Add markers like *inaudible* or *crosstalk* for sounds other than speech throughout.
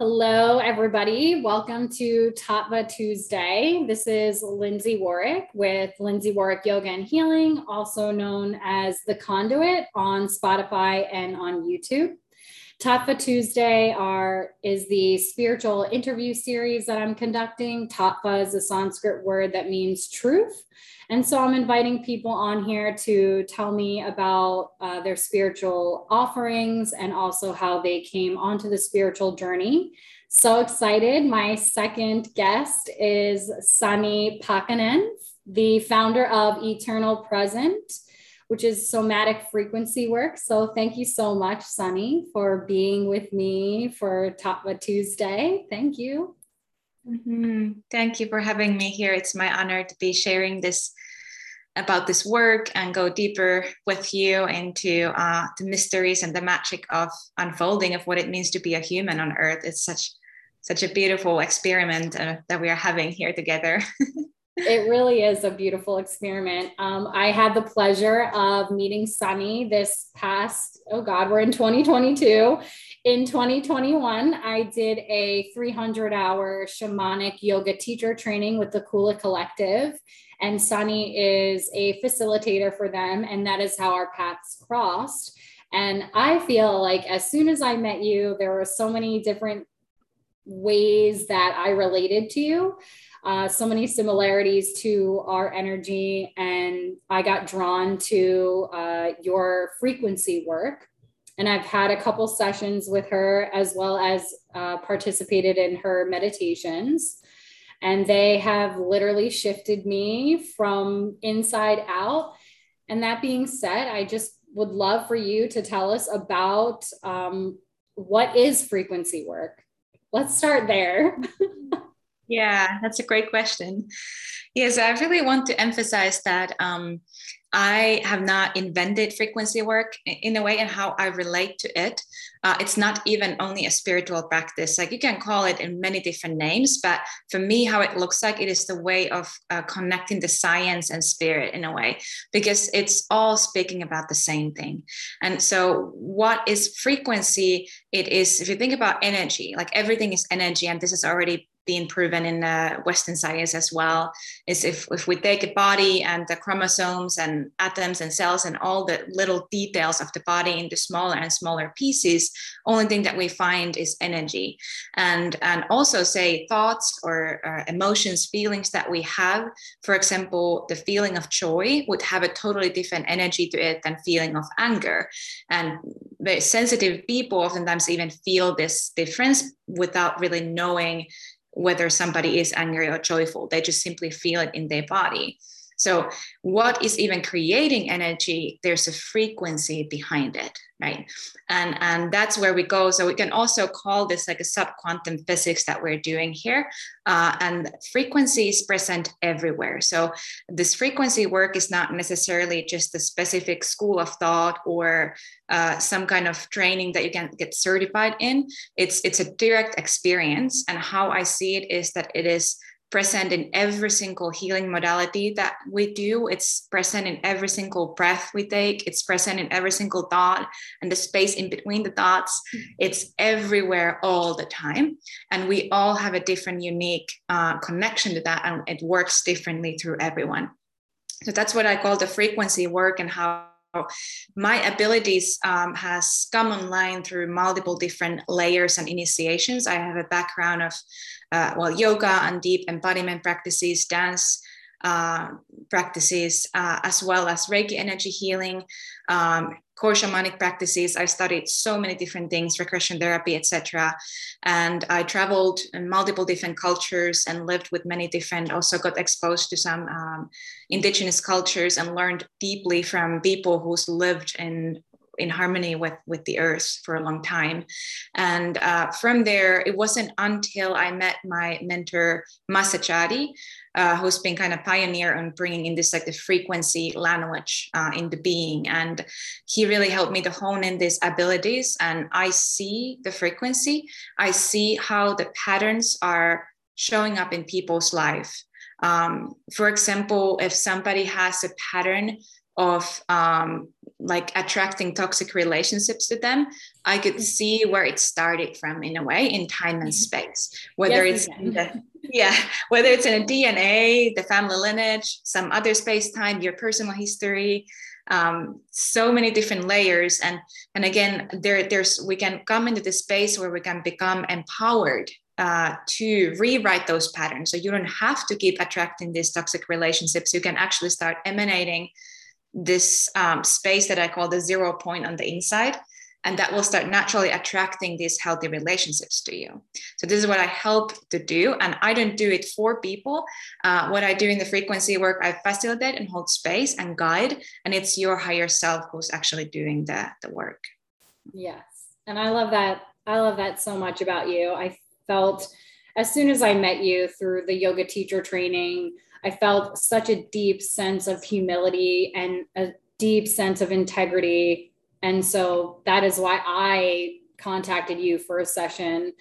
Hello, everybody. Welcome to Tattva Tuesday. This is Lindsay Warwick with Lindsay Warwick Yoga and Healing, also known as The Conduit on Spotify and on YouTube. Tattva Tuesday are, is the spiritual interview series that I'm conducting. Tattva is a Sanskrit word that means truth. And so I'm inviting people on here to tell me about uh, their spiritual offerings and also how they came onto the spiritual journey. So excited. My second guest is Sanni Pääkkönen, the founder of Eternal Present, which is somatic frequency work. So thank you so much, Sanni, for being with me for Tattva Tuesday. Thank you. Mm-hmm. Thank you for having me here. It's my honor to be sharing this about this work and go deeper with you into uh, the mysteries and the magic of unfolding of what it means to be a human on Earth. It's such such a beautiful experiment uh, that we are having here together. *laughs* it really is a beautiful experiment. Um, I had the pleasure of meeting Sanni this past, oh God, we're in 2022 in 2021, I did a 300 hour shamanic yoga teacher training with the Kula Collective. And Sanni is a facilitator for them. And that is how our paths crossed. And I feel like as soon as I met you, there were so many different ways that I related to you. Uh, so many similarities to our energy, and I got drawn to uh, your frequency work and I've had a couple sessions with her as well as uh, participated in her meditations. And they have literally shifted me from inside out. And that being said, I just would love for you to tell us about um, what is frequency work. Let's start there. *laughs* yeah, that's a great question. Yes, I really want to emphasize that um, I have not invented frequency work in a way and how I relate to it. Uh, it's not even only a spiritual practice. Like you can call it in many different names, but for me, how it looks like it is the way of uh, connecting the science and spirit in a way, because it's all speaking about the same thing. And so, what is frequency? It is, if you think about energy, like everything is energy, and this is already being proven in uh, Western science as well is if, if we take a body and the chromosomes and atoms and cells and all the little details of the body into smaller and smaller pieces, only thing that we find is energy. And, and also say thoughts or, or emotions, feelings that we have, for example, the feeling of joy would have a totally different energy to it than feeling of anger. And very sensitive people oftentimes even feel this difference without really knowing whether somebody is angry or joyful. They just simply feel it in their body. So, what is even creating energy? There's a frequency behind it, right? And, and that's where we go. So, we can also call this like a sub quantum physics that we're doing here. Uh, and frequency is present everywhere. So, this frequency work is not necessarily just a specific school of thought or uh, some kind of training that you can get certified in. It's, it's a direct experience. And how I see it is that it is present in every single healing modality that we do. It's present in every single breath we take. It's present in every single thought and the space in between the thoughts. It's everywhere all the time. And we all have a different, unique uh, connection to that, and it works differently through everyone. So that's what I call the frequency work and how my abilities um, has come online through multiple different layers and initiations. I have a background of uh, well yoga and deep embodiment practices, dance uh, practices, uh, as well as Reiki energy healing, um, core shamanic practices. I studied so many different things, regression therapy, etc. And I traveled in multiple different cultures and lived with many different, also got exposed to some um, indigenous cultures and learned deeply from people who's lived in in harmony with with the earth for a long time and uh, from there it wasn't until i met my mentor masachari uh, who's been kind of pioneer on bringing in this like the frequency language uh, in the being. And he really helped me to hone in these abilities. And i see the frequency. I see how the patterns are showing up in people's life. Um, for example if somebody has a pattern of um, like attracting toxic relationships to them, I could mm-hmm. see where it started from in a way in time and mm-hmm. space, whether yes, it's in the, *laughs* yeah, whether it's in a DNA, the family lineage, some other space time, your personal history, um, so many different layers. And and again, there there's we can come into the space where we can become empowered uh, to rewrite those patterns. So you don't have to keep attracting these toxic relationships. You can actually start emanating this um, space that I call the zero point on the inside. And that will start naturally attracting these healthy relationships to you. So, this is what I help to do. And I don't do it for people. Uh, what I do in the frequency work, I facilitate and hold space and guide. And it's your higher self who's actually doing the, the work. Yes. And I love that. I love that so much about you. I felt as soon as I met you through the yoga teacher training, I felt such a deep sense of humility and a deep sense of integrity. And so that is why I contacted you for a session.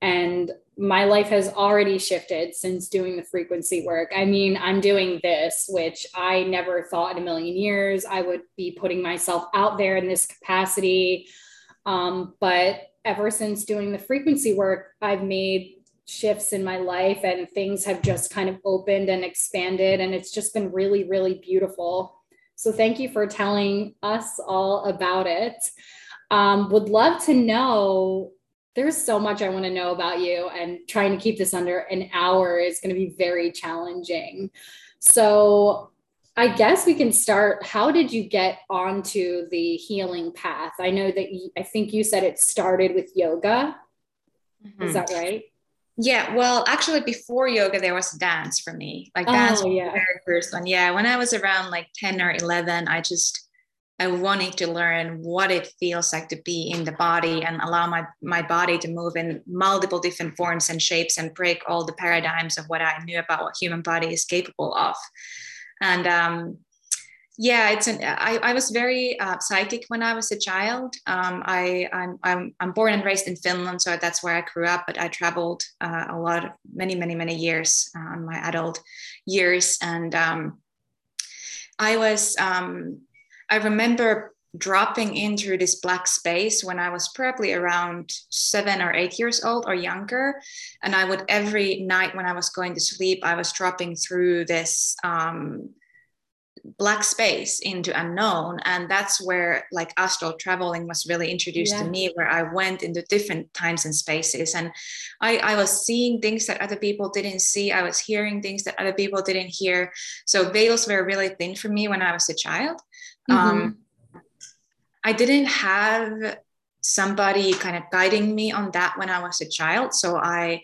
And my life has already shifted since doing the frequency work. I mean, I'm doing this, which I never thought in a million years I would be putting myself out there in this capacity. Um, but ever since doing the frequency work, I've made shifts in my life and things have just kind of opened and expanded and it's just been really really beautiful so thank you for telling us all about it um, would love to know there's so much i want to know about you and trying to keep this under an hour is going to be very challenging so I guess we can start. How did you get onto the healing path? I know that you, I think you said it started with yoga. Mm-hmm. Is that right? Yeah, well, actually, before yoga, there was dance for me. Like dance, oh, yeah. very first one. Yeah, when I was around like ten or eleven, I just I wanted to learn what it feels like to be in the body and allow my my body to move in multiple different forms and shapes and break all the paradigms of what I knew about what human body is capable of. And um, yeah it's an i, I was very uh, psychic when i was a child. Um, I, I'm, I'm, I'm born and raised in finland so that's where i grew up but i traveled uh, a lot many many many years uh, my adult years. And um, i was um, i remember dropping into this black space when i was probably around seven or eight years old or younger. And i would every night when i was going to sleep i was dropping through this um, black space into unknown and that's where like astral traveling was really introduced yeah. to me where i went into different times and spaces. And I, I was seeing things that other people didn't see. I was hearing things that other people didn't hear. So veils were really thin for me when i was a child. Mm-hmm. um, i didn't have somebody kind of guiding me on that when i was a child. So i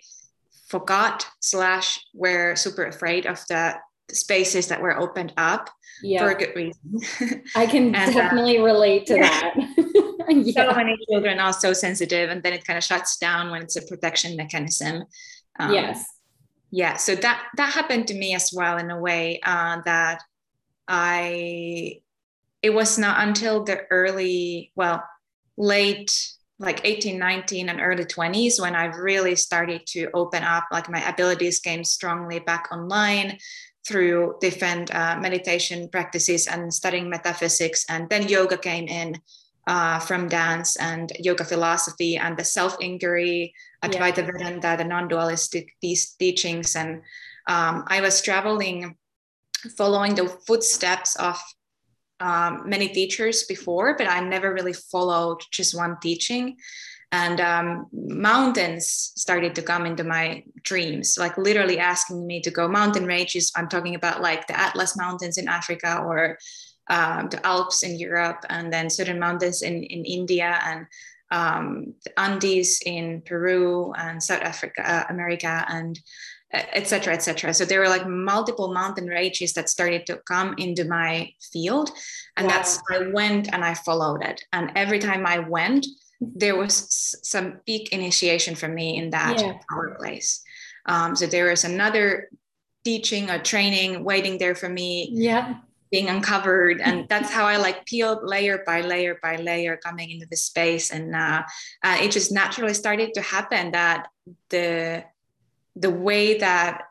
forgot slash were super afraid of the spaces that were opened up yeah. for a good reason. *laughs* I can and, uh, definitely uh, relate to that. *laughs* yeah. So many children are so sensitive, and then it kind of shuts down when it's a protection mechanism. Um, yes. Yeah. So that that happened to me as well in a way uh, that I. It was not until the early, well, late like 18 19 and early 20s when i really started to open up like my abilities came strongly back online through different uh, meditation practices and studying metaphysics. And then yoga came in uh, from dance and yoga philosophy and the self inquiry, Advaita yeah. Vedanta, the non dualistic these teachings. And um, I was traveling, following the footsteps of um, many teachers before, but I never really followed just one teaching and um, mountains started to come into my dreams like literally asking me to go mountain ranges. I'm talking about like the atlas mountains in africa or um, the alps in europe and then certain mountains in, in india and um, the andes in peru and south africa uh, america and etc etc so there were like multiple mountain ranges that started to come into my field and wow. that's i went and i followed it. And every time i went there was some big initiation for me in that yeah. power place. Um, so there was another teaching or training waiting there for me. Yeah. Being uncovered, and *laughs* that's how I like peeled layer by layer by layer coming into the space, and uh, uh, it just naturally started to happen that the the way that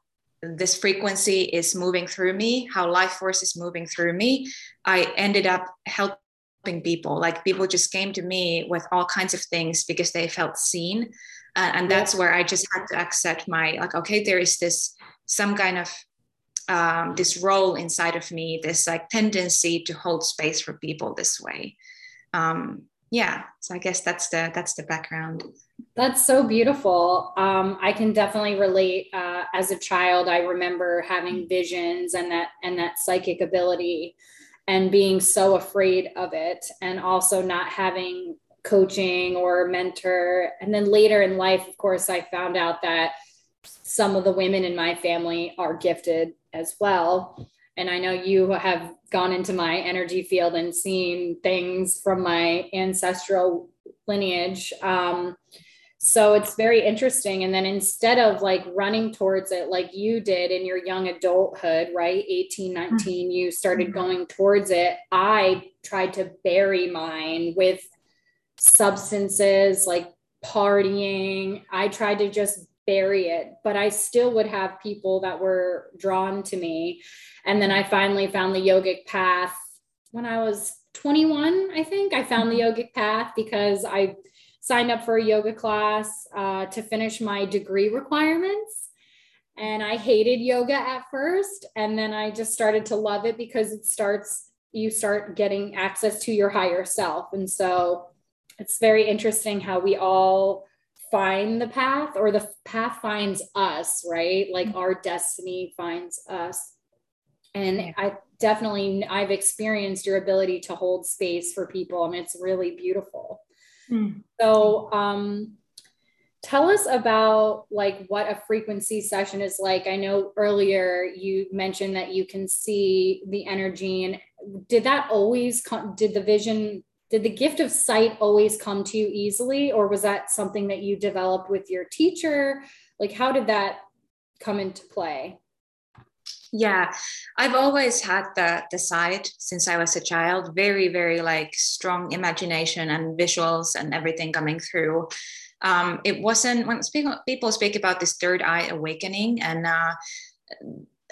this frequency is moving through me, how life force is moving through me, I ended up helping people. Like people just came to me with all kinds of things because they felt seen. Uh, and that's where I just had to accept my, like, okay, there is this, some kind of, um, this role inside of me, this like tendency to hold space for people this way. Um, yeah. So I guess that's the, that's the background. That's so beautiful. Um, I can definitely relate. Uh, as a child, I remember having visions and that and that psychic ability, and being so afraid of it, and also not having coaching or mentor. And then later in life, of course, I found out that some of the women in my family are gifted as well. And I know you have gone into my energy field and seen things from my ancestral lineage. Um, so it's very interesting and then instead of like running towards it like you did in your young adulthood right 18 19 mm-hmm. you started mm-hmm. going towards it i tried to bury mine with substances like partying i tried to just bury it but i still would have people that were drawn to me and then i finally found the yogic path when i was 21 i think i found the mm-hmm. yogic path because i signed up for a yoga class uh, to finish my degree requirements. And I hated yoga at first. And then I just started to love it because it starts, you start getting access to your higher self. And so it's very interesting how we all find the path or the path finds us, right? Like our destiny finds us. And I definitely, I've experienced your ability to hold space for people. and it's really beautiful. So, um, tell us about like what a frequency session is like. I know earlier you mentioned that you can see the energy, and did that always come? Did the vision? Did the gift of sight always come to you easily, or was that something that you developed with your teacher? Like, how did that come into play? Yeah. I've always had the the sight since i was a child. Very very like strong imagination and visuals and everything coming through. Um, it wasn't when speak, people speak about this third eye awakening and uh,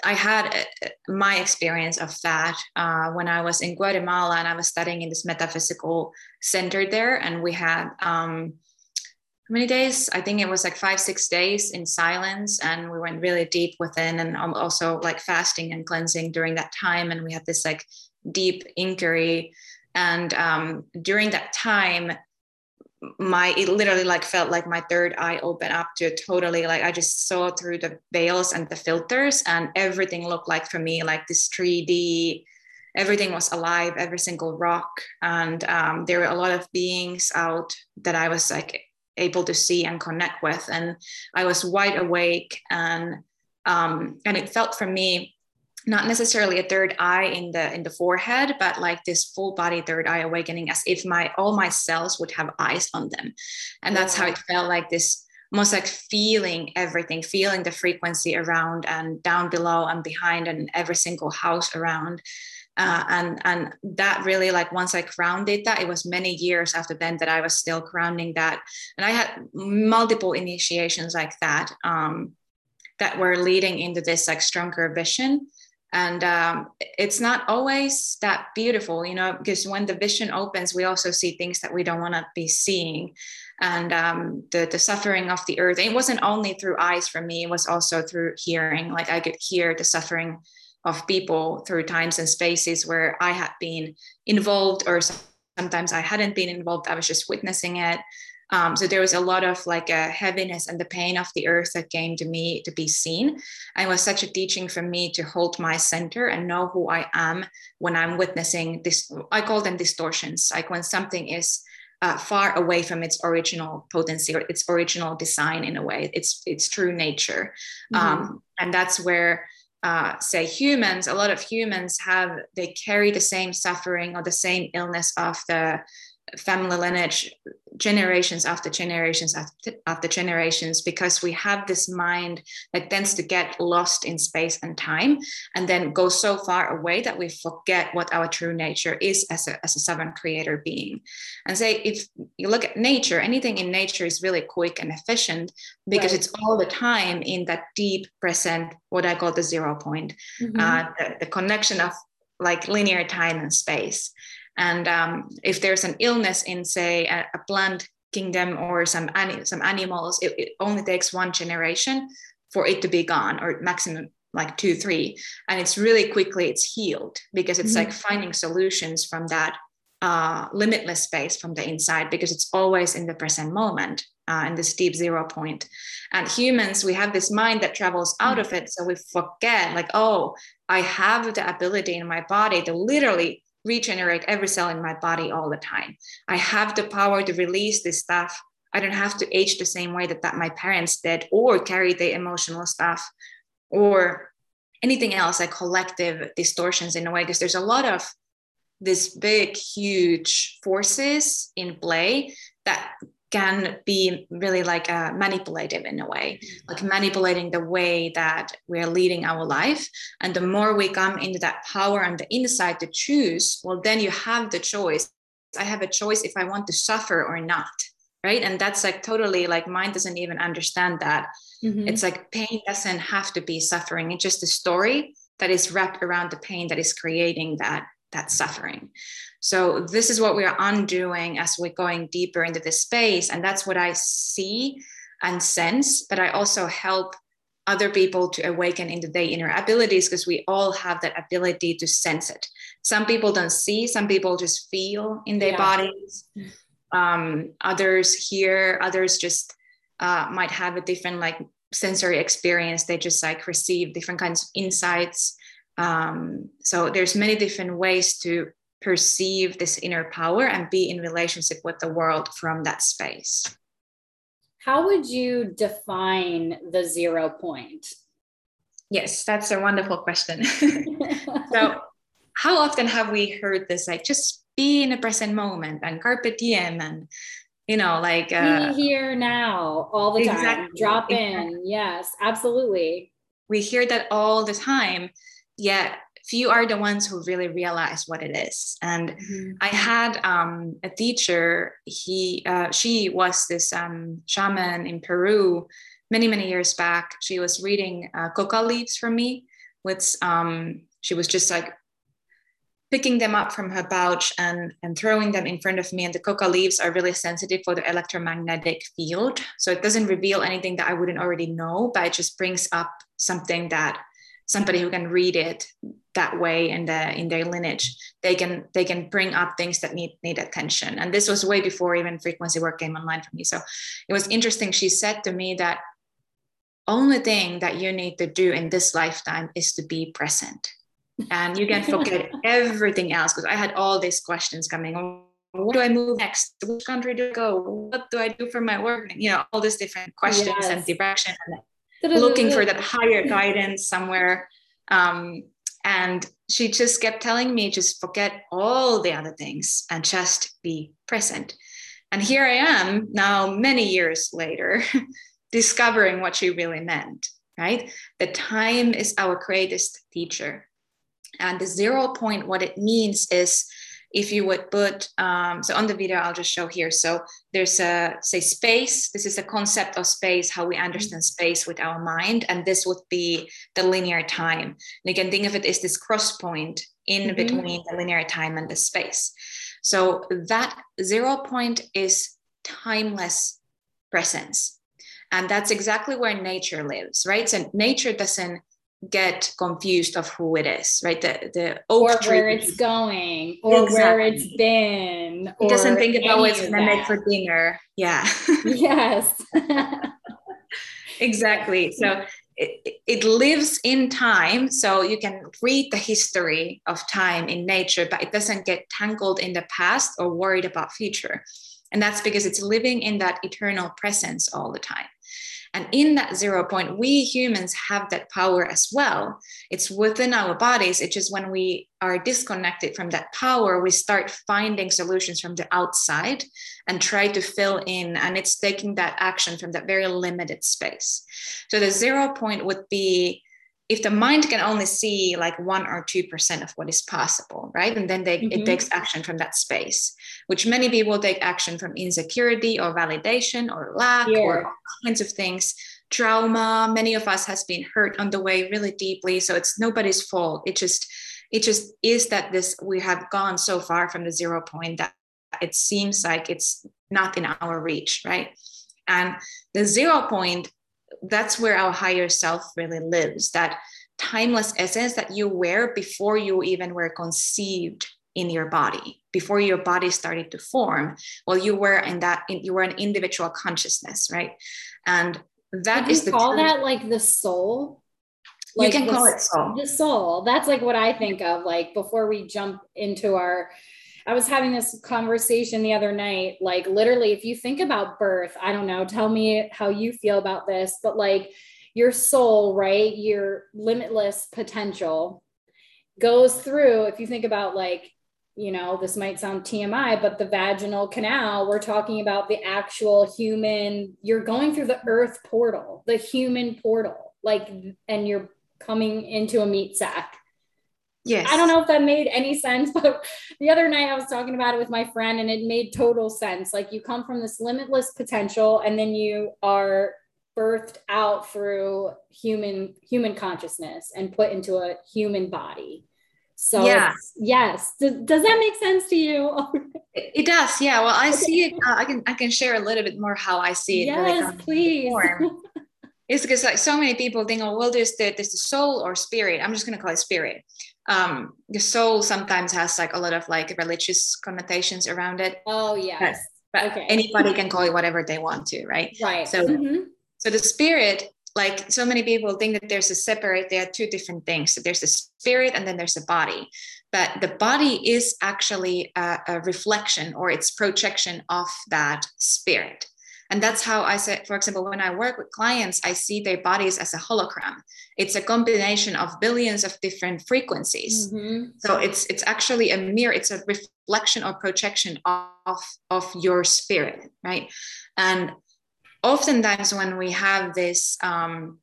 i had uh, my experience of that uh, when i was in guatemala and i was studying in this metaphysical center there and we had um, many days? I think it was like five, six days in silence. And we went really deep within and also like fasting and cleansing during that time. And we had this like deep inquiry. And um, during that time, my it literally like felt like my third eye opened up to totally like I just saw through the veils and the filters and everything looked like for me like this 3D everything was alive every single rock and um, there were a lot of beings out that I was like able to see and connect with. And I was wide awake and um, and it felt for me not necessarily a third eye in the in the forehead but like this full body third eye awakening as if my all my cells would have eyes on them. And that's how it felt like this almost like feeling everything feeling the frequency around and down below and behind and every single house around uh, and and that really like once I grounded that it was many years after then that I was still grounding that. And I had multiple initiations like that um, that were leading into this like stronger vision. And um, it's not always that beautiful you know because when the vision opens we also see things that we don't want to be seeing. And um, the the suffering of the earth it wasn't only through eyes for me it was also through hearing. Like i could hear the suffering of people through times and spaces where I had been involved or sometimes I hadn't been involved. I was just witnessing it. Um, so there was a lot of like a heaviness and the pain of the earth that came to me to be seen. And it was such a teaching for me to hold my center and know who I am when I'm witnessing this. I call them distortions, like when something is uh, far away from its original potency or its original design in a way, its its true nature. Mm-hmm. Um, and that's where uh, say humans, a lot of humans have, they carry the same suffering or the same illness the family lineage generations after generations after, after generations because we have this mind that tends to get lost in space and time and then go so far away that we forget what our true nature is as a, as a sovereign creator being and say if you look at nature anything in nature is really quick and efficient because right. it's all the time in that deep present what i call the zero point mm-hmm. uh, the, the connection of like linear time and space and um, if there's an illness in, say, a, a plant kingdom or some some animals, it, it, only takes one generation for it to be gone, or maximum like two, three, and it's really quickly it's healed because it's mm-hmm. like finding solutions from that uh, limitless space from the inside because it's always in the present moment uh, in this deep zero point. And humans, we have this mind that travels out of it. So we forget, like, oh, I have the ability in my body to literally regenerate every cell in my body all the time. I have the power to release this stuff. I don't have to age the same way that, that my parents did or carry the emotional stuff or anything else like collective distortions in a way because there's a lot of this big huge forces in play that can be really like uh, manipulative in a way, like manipulating the way that we're leading our life. And the more we come into that power and the insight to choose, well, then you have the choice. I have a choice if I want to suffer or not. Right. And that's like totally like mind doesn't even understand that. Mm-hmm. It's like pain doesn't have to be suffering. It's just a story that is wrapped around the pain that is creating that that suffering. So this is what we are undoing as we're going deeper into this space. And that's what I see and sense, but I also help other people to awaken into their inner abilities because we all have that ability to sense it. Some people don't see, some people just feel in their yeah. bodies. Um, others hear, others just uh, might have a different like sensory experience. They just like receive different kinds of insights. Um, so there's many different ways to perceive this inner power and be in relationship with the world from that space. How would you define the zero point? Yes, that's a wonderful question. *laughs* so, how often have we heard this like just be in the present moment and carpe diem and you know like uh, be here now all the exactly, time drop exactly. in yes absolutely we hear that all the time yet few are the ones who really realize what it is. And mm-hmm. I had um, a teacher. He, uh, she was this um, shaman in Peru many, many years back. She was reading uh, coca leaves for me. Which um, she was just like picking them up from her pouch and, and throwing them in front of me. And the coca leaves are really sensitive for the electromagnetic field. So it doesn't reveal anything that I wouldn't already know, but it just brings up something that somebody who can read it that way in the in their lineage they can they can bring up things that need need attention and this was way before even frequency work came online for me so it was interesting she said to me that only thing that you need to do in this lifetime is to be present and you can forget *laughs* everything else because i had all these questions coming oh, where do I move next? Which country do I go? What do I do for my work? You know, all these different questions yes. and direction and looking for that higher guidance somewhere. Um, and she just kept telling me, just forget all the other things and just be present. And here I am now, many years later, *laughs* discovering what she really meant, right? The time is our greatest teacher. And the zero point, what it means is if you would put, um, so on the video, I'll just show here. So there's a, say, space. This is a concept of space, how we understand space with our mind. And this would be the linear time. And you can think of it as this cross point in mm-hmm. between the linear time and the space. So that zero point is timeless presence. And that's exactly where nature lives, right? So nature doesn't get confused of who it is, right? The the oak or tree, where it's going, or exactly. where it's been. It doesn't think about what's gonna make for dinner. Yeah. *laughs* yes. exactly. So it, it lives in time, so you can read the history of time in nature, but it doesn't get tangled in the past or worried about future. And that's because it's living in that eternal presence all the time. And in that zero point, we humans have that power as well. It's within our bodies. It's just when we are disconnected from that power, we start finding solutions from the outside and try to fill in. And it's taking that action from that very limited space. So the zero point would be if the mind can only see like one or two percent of what is possible right and then they, mm-hmm. it takes action from that space which many people take action from insecurity or validation or lack yeah. or all kinds of things trauma many of us has been hurt on the way really deeply so it's nobody's fault it just it just is that this we have gone so far from the zero point that it seems like it's not in our reach right and the zero point that's where our higher self really lives that timeless essence that you wear before you even were conceived in your body before your body started to form. Well you were in that you were an individual consciousness right? And that is the call that like the soul? Like you can the, call it soul. the soul. That's like what i think of like before we jump into our I was having this conversation the other night. Like, literally, if you think about birth, I don't know, tell me how you feel about this, but like your soul, right? Your limitless potential goes through, if you think about like, you know, this might sound TMI, but the vaginal canal, we're talking about the actual human, you're going through the earth portal, the human portal, like, and you're coming into a meat sack Yes. I don't know if that made any sense, *laughs* but the other night I was talking about it with my friend and it made total sense. Like you come from this limitless potential and then you are birthed out through human human consciousness and put into a human body. So yeah. yes, does, does that make sense to you? *laughs* it does. Yeah. Well, I see it. Uh, I can I can share a little bit more how I see it. Yes, please. *laughs* it's because like so many people think, oh, well, there's the there's the soul or spirit. I'm just gonna call it spirit um, the soul sometimes has like a lot of like religious connotations around it. Oh yes. But, but okay. anybody can call it whatever they want to, right? Right. So mm-hmm. so the spirit, like so many people think that there's a separate, there are two different things. So there's a spirit and then there's a body. But the body is actually a, a reflection or it's projection of that spirit. And that's how I said, for example, when I work with clients, I see their bodies as a hologram. It's a combination of billions of different frequencies. Mm-hmm. So it's it's actually a mirror, it's a reflection or projection of, of your spirit, right? And oftentimes when we have this um,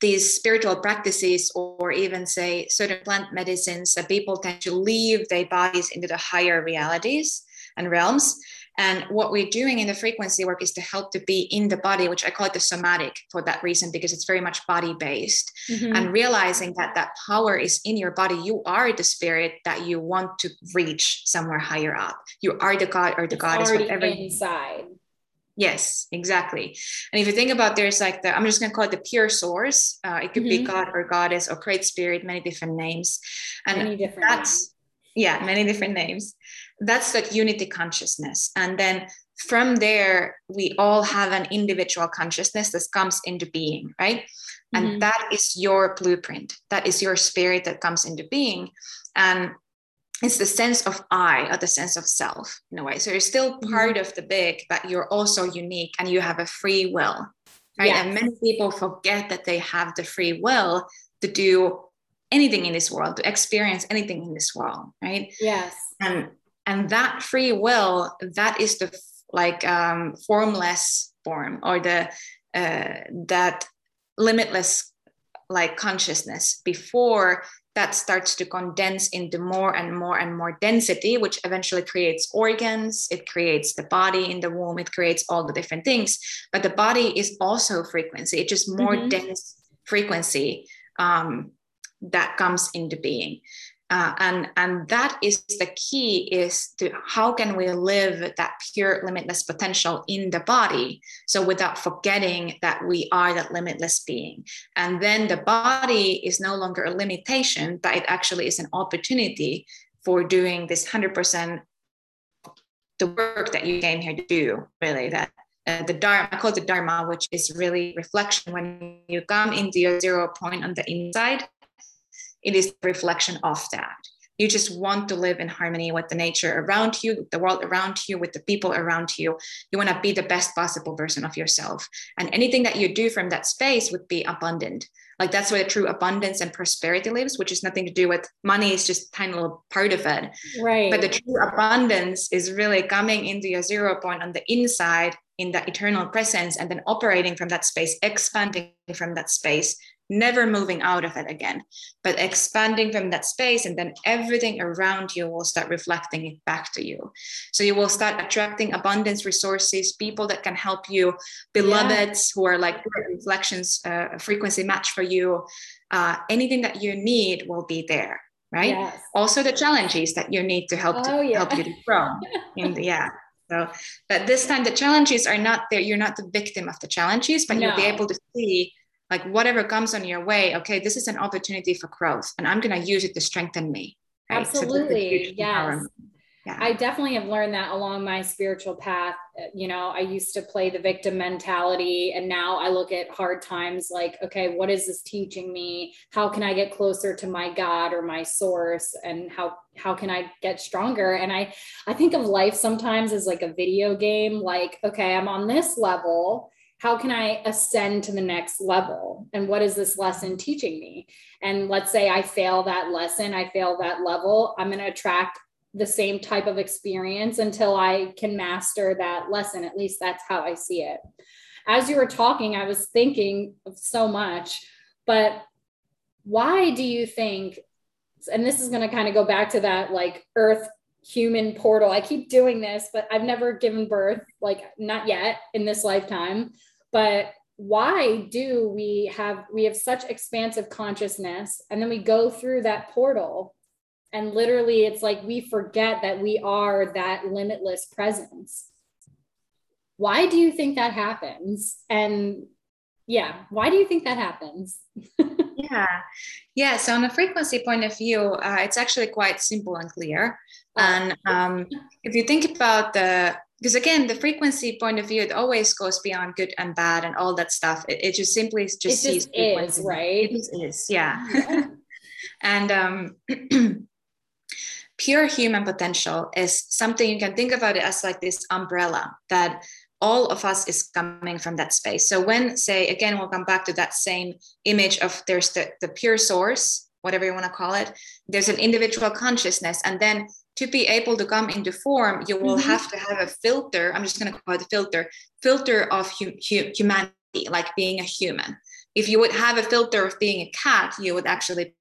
these spiritual practices or even say certain plant medicines that people tend to leave their bodies into the higher realities and realms and what we're doing in the frequency work is to help to be in the body, which I call it the somatic for that reason, because it's very much body based. Mm-hmm. And realizing that that power is in your body. You are the spirit that you want to reach somewhere higher up. You are the God or the it's goddess, whatever. Inside. Yes, exactly. And if you think about there's like the, I'm just going to call it the pure source. Uh, it could mm-hmm. be God or goddess or great spirit, many different names. And many different that's, names. yeah, many different names that's that unity consciousness and then from there we all have an individual consciousness that comes into being right and mm-hmm. that is your blueprint that is your spirit that comes into being and it's the sense of i or the sense of self in a way so you're still mm-hmm. part mm-hmm. of the big but you're also unique and you have a free will right yes. and many people forget that they have the free will to do anything in this world to experience anything in this world right yes and and that free will that is the like um, formless form or the uh, that limitless like consciousness. Before that starts to condense into more and more and more density which eventually creates organs it creates the body in the womb it creates all the different things. But the body is also frequency it's just more mm-hmm. dense frequency um, that comes into being uh, and and that is the key is to how can we live that pure limitless potential in the body? So without forgetting that we are that limitless being. And then the body is no longer a limitation but it actually is an opportunity for doing this 100% the work that you came here to do really that uh, the dharma i call it the dharma which is really reflection. When you come into your zero point on the inside it is a reflection of that. You just want to live in harmony with the nature around you the world around you with the people around you. You want to be the best possible version of yourself. And anything that you do from that space would be abundant. Like that's where true abundance and prosperity lives which is nothing to do with money is just a tiny little part of it. Right. But the true abundance is really coming into your zero point on the inside in that eternal presence and then operating from that space expanding from that space never moving out of it again, but expanding from that space. And then everything around you will start reflecting it back to you. So you will start attracting abundance resources, people that can help you, beloveds yeah. who are like reflections, uh, frequency match for you. Uh, anything that you need will be there. Right. Yes. Also, the challenges that you need to help oh, to yeah. help you to grow. *laughs* in the, yeah. So, but this time the challenges are not there. You're not the victim of the challenges, but no. you'll be able to see like whatever comes on your way okay this is an opportunity for growth and i'm going to use it to strengthen me right? absolutely so yes yeah. I definitely have learned that along my spiritual path. You know, I used to play the victim mentality, and now I look at hard times like, okay, what is this teaching me? How can I get closer to my God or my source? And how how can I get stronger? And I I think of life sometimes as like a video game. Like, okay, I'm on this level how can I ascend to the next level? And what is this lesson teaching me? And let's say I fail that lesson, I fail that level, I'm going to attract the same type of experience until I can master that lesson. At least that's how I see it. As you were talking, I was thinking of so much, but why do you think? And this is going to kind of go back to that like earth human portal. I keep doing this, but I've never given birth, like not yet in this lifetime. But why do we have we have such expansive consciousness and then we go through that portal and literally it's like we forget that we are that limitless presence. Why do you think that happens? And yeah why do you think that happens? *laughs* Yeah. Yeah. So on a frequency point of view uh, it's actually quite simple and clear. And um, if you think about the because again the frequency point of view it always goes beyond good and bad and all that stuff. It, it just simply just it sees just is right? It just is yeah. *laughs* And um *clears throat* pure human potential is something you can think about it as like this umbrella that all of us is coming from that space. So when say again we'll come back to that same image of there's the, the pure source whatever you want to call it there's an individual consciousness and then to be able to come into form, you will mm-hmm. have to have a filter. I'm just going to call it a filter, filter of hu- hu- humanity, like being a human. If you would have a filter of being a cat, you would actually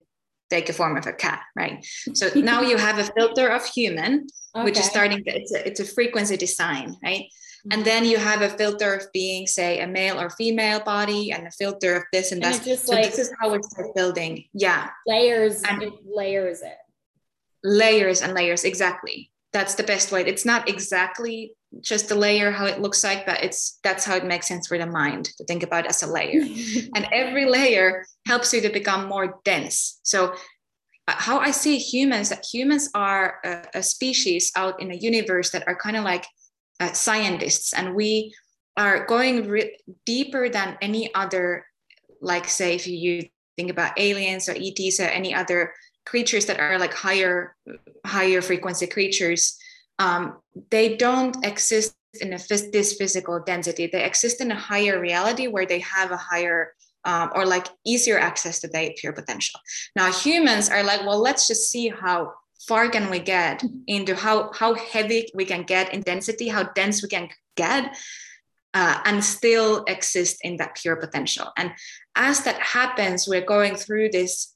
take a form of a cat, right? So *laughs* now you have a filter of human, okay. which is starting. To, it's a, it's a frequency design, right? And then you have a filter of being, say, a male or female body, and a filter of this and, and that. so like, this is how start building. Yeah, layers. And, it layers it layers and layers exactly that's the best way it's not exactly just a layer how it looks like but it's that's how it makes sense for the mind to think about as a layer *laughs* and every layer helps you to become more dense so uh, how i see humans that humans are a, a species out in the universe that are kind of like uh, scientists and we are going re- deeper than any other like say if you think about aliens or ets or any other creatures that are like higher higher frequency creatures um, they don't exist in a this physical density. They exist in a higher reality where they have a higher um, or like easier access to their pure potential. Now humans are like well let's just see how far can we get into how how heavy we can get in density how dense we can get uh, and still exist in that pure potential. And as that happens we're going through this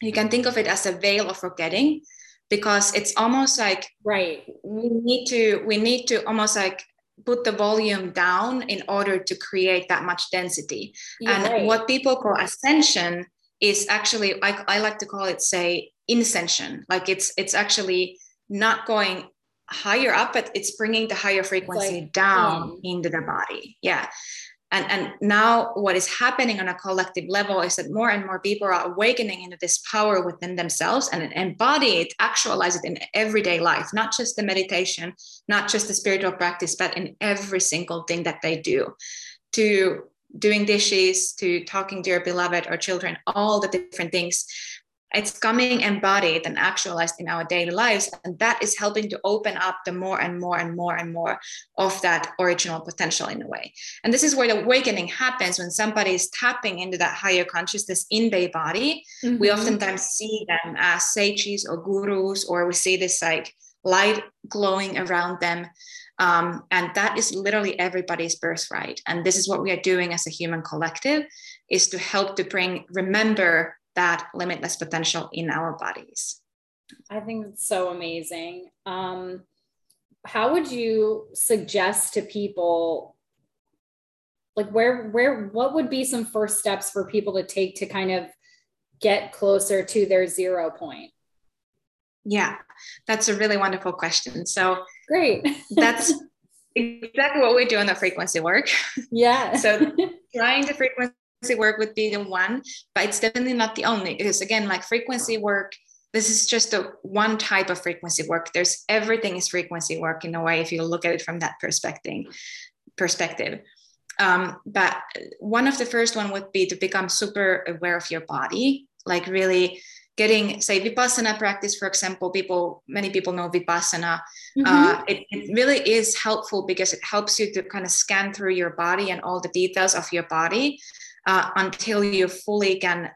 you can think of it as a veil of forgetting because it's almost like right. we need to we need to almost like put the volume down in order to create that much density. Yeah, and right. what people call ascension is actually I, I like to call it say incension. Like it's it's actually not going higher up but it's bringing the higher frequency like, down um, into the body. Yeah. And, and now what is happening on a collective level is that more and more people are awakening into this power within themselves and embody it actualize it in everyday life not just the meditation not just the spiritual practice but in every single thing that they do to doing dishes to talking to your beloved or children all the different things. It's coming embodied and actualized in our daily lives and that is helping to open up the more and more and more and more of that original potential in a way. And this is where the awakening happens when somebody is tapping into that higher consciousness in their body. Mm-hmm. we oftentimes see them as sages or gurus or we see this like light glowing around them um, and that is literally everybody's birthright and this is what we are doing as a human collective is to help to bring remember that limitless potential in our bodies. I think it's so amazing. Um, how would you suggest to people like where where what would be some first steps for people to take to kind of get closer to their zero point? Yeah, that's a really wonderful question. So great. that's *laughs* exactly what we do in the frequency work. Yeah. so *laughs* trying the frequency work would be the one, but it's definitely not the only because again, like frequency work, this is just a one type of frequency work. There's everything is frequency work in a way if you look at it from that perspective. Perspective. Um, but one of the first one would be to become super aware of your body, like really getting say vipassana practice for example people many people know vipassana mm-hmm. uh, it, it, really is helpful because it helps you to kind of scan through your body and all the details of your body uh, until you fully can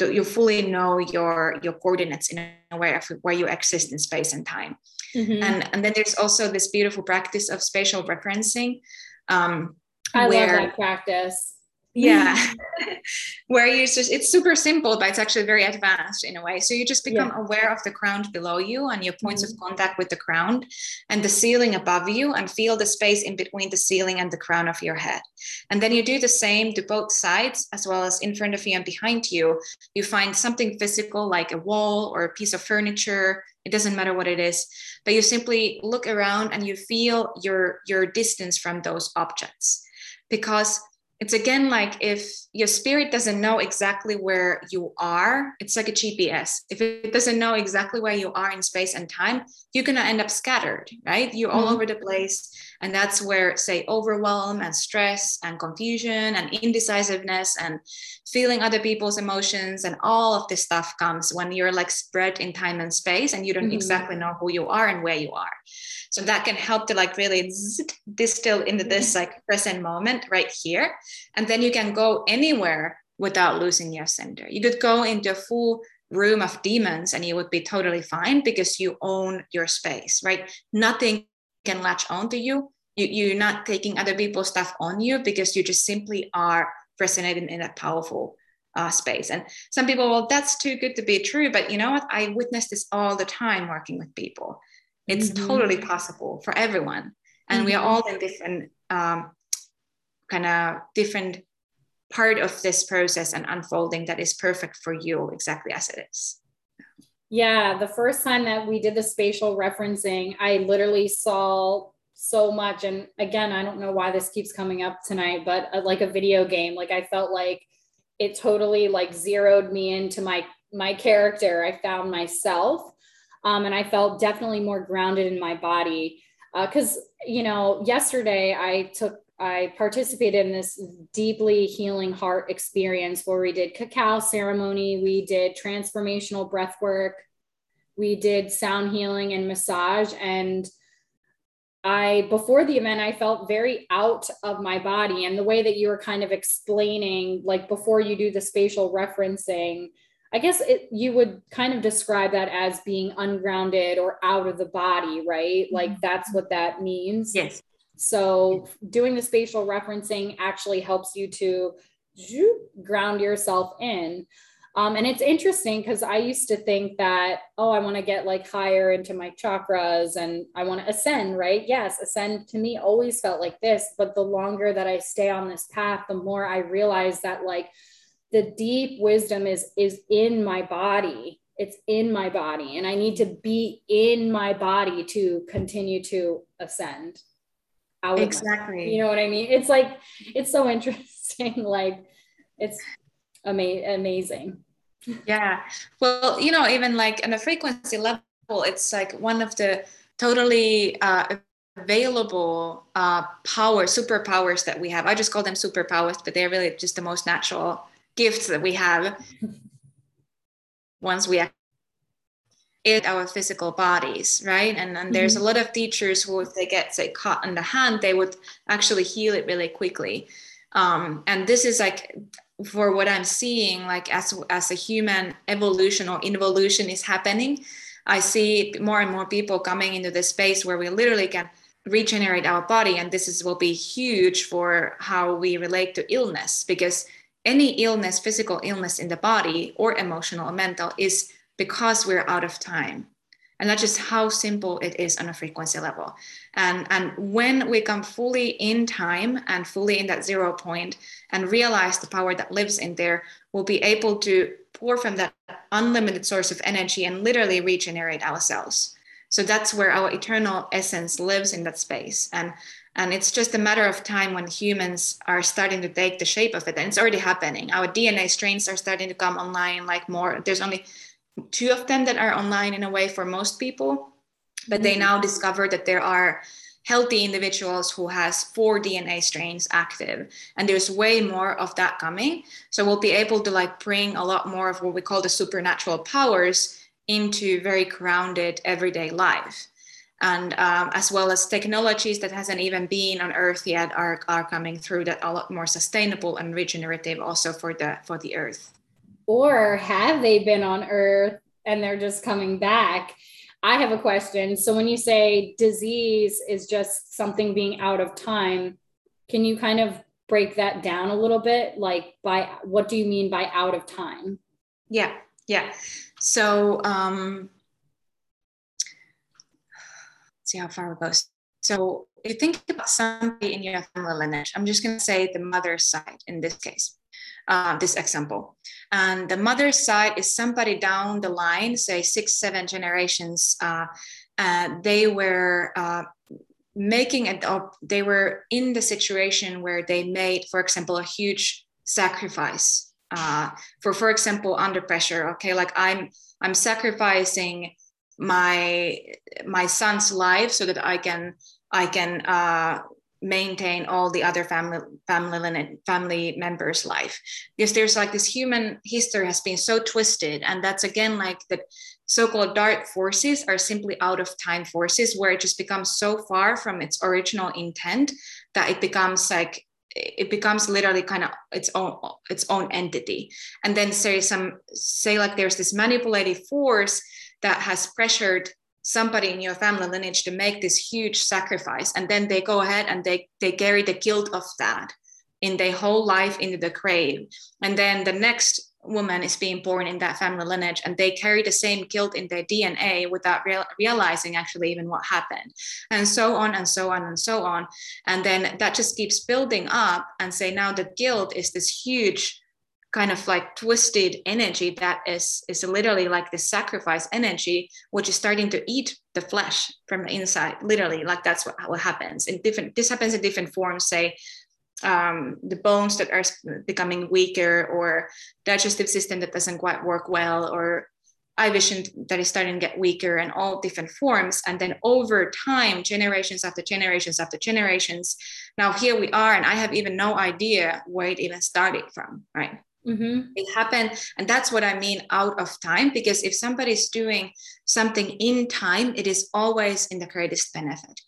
you fully know your your coordinates in a way of where you exist in space and time mm-hmm. and and then there's also this beautiful practice of spatial referencing um, I where, love that practice yeah. *laughs* Where you just it's super simple but it's actually very advanced in a way. So you just become yeah. aware of the ground below you and your points mm-hmm. of contact with the ground and the ceiling above you and feel the space in between the ceiling and the crown of your head. And then you do the same to both sides as well as in front of you and behind you. You find something physical like a wall or a piece of furniture. It doesn't matter what it is but you simply look around and you feel your your distance from those objects. Because it's again like if your spirit doesn't know exactly where you are it's like a gps if it doesn't know exactly where you are in space and time you're going to end up scattered right? You're all mm-hmm. over the place and that's where say overwhelm and stress and confusion and indecisiveness and feeling other people's emotions and all of this stuff comes when you're like spread in time and space and you don't mm-hmm. exactly know who you are and where you are. So that can help to like really distill into this like present moment right here. And then you can go anywhere without losing your center. You could go into a full room of demons and you would be totally fine because you own your space right? Nothing can latch onto you. you you're not taking other people's stuff on you because you just simply are resonating in that powerful uh, space. And some people, well, that's too good to be true. But you know what? I witness this all the time working with people. It's mm-hmm. totally possible for everyone. And mm-hmm. we are mm-hmm. all in different um, kind of different part of this process and unfolding that is perfect for you exactly as it is. Yeah, the first time that we did the spatial referencing, I literally saw so much. And again, I don't know why this keeps coming up tonight, but uh, like a video game, like I felt like it totally like zeroed me into my my character. I found myself, um, and I felt definitely more grounded in my body. Because uh, you know, yesterday I took I participated in this deeply healing heart experience where we did cacao ceremony, we did transformational breath work, we did sound healing and massage. And I, before the event, I felt very out of my body. And the way that you were kind of explaining, like before you do the spatial referencing, I guess it, you would kind of describe that as being ungrounded or out of the body, right? Like mm-hmm. that's what that means. Yes. So doing the spatial referencing actually helps you to ground yourself in. Um, and it's interesting because I used to think that, oh, I want to get like higher into my chakras and I want to ascend, right? Yes, ascend to me always felt like this. But the longer that I stay on this path, the more I realize that like the deep wisdom is is in my body. It's in my body. And I need to be in my body to continue to ascend out exactly. You know what i mean? It's like it's so *laughs* interesting. Like it's ama- amazing. Yeah. Well you know even like on a frequency level it's like one of the totally uh, available uh, power superpowers that we have. I just call them superpowers but they're really just the most natural gifts that we have. *laughs* Once we in our physical bodies, right? And, and there's mm-hmm. a lot of teachers who, if they get say caught in the hand, they would actually heal it really quickly. Um, and this is like for what I'm seeing, like as as a human evolution or involution is happening, I see more and more people coming into this space where we literally can regenerate our body, and this is will be huge for how we relate to illness because any illness, physical illness in the body or emotional or mental, is because we're out of time. And that's just how simple it is on a frequency level. And and when we come fully in time and fully in that zero point and realize the power that lives in there we'll be able to pour from that unlimited source of energy and literally regenerate ourselves. So that's where our eternal essence lives in that space. And and it's just a matter of time when humans are starting to take the shape of it. And it's already happening. Our dna strains are starting to come online like more. There's only two of them that are online in a way for most people but they mm-hmm. now discover that there are healthy individuals who has four dna strains active and there's way more of that coming. So we'll be able to like bring a lot more of what we call the supernatural powers into very grounded everyday life. And um, as well as technologies that hasn't even been on earth yet are, are coming through that a lot more sustainable and regenerative also for the for the earth or have they been on earth and they're just coming back? I have a question. So when you say disease is just something being out of time can you kind of break that down a little bit? Like by what do you mean by out of time? Yeah yeah. So um see how far it goes so if you think about somebody in your family lineage i'm just going to say the mother's side in this case uh, this example. And the mother's side is somebody down the line, say six, seven generations. Uh, uh, they were uh, making it. They were in the situation where they made, for example, a huge sacrifice uh, for, for example, under pressure. Okay, like I'm, I'm sacrificing my my son's life so that I can I can uh, maintain all the other family family family members life. Because there's like this human history has been so twisted and that's again like the so-called dark forces are simply out of time forces where it just becomes so far from its original intent that it becomes like it becomes literally kind of its own its own entity. And then say some say like there's this manipulative force that has pressured somebody in your family lineage to make this huge sacrifice and then they go ahead and they they carry the guilt of that in their whole life into the grave. And then the next woman is being born in that family lineage and they carry the same guilt in their dna without real, realizing actually even what happened. And so on and so on and so on. And then that just keeps building up and say now the guilt is this huge kind of like twisted energy that is is literally like the sacrifice energy which is starting to eat the flesh from the inside literally like that's what, what happens in different this happens in different forms say um, the bones that are becoming weaker or digestive system that doesn't quite work well or eye vision that is starting to get weaker and all different forms. And then over time generations after generations after generations now here we are and i have even no idea where it even started from right Mm-hmm. It happened. And that's what I mean out of time, because if somebody's doing something in time, it is always in the greatest benefit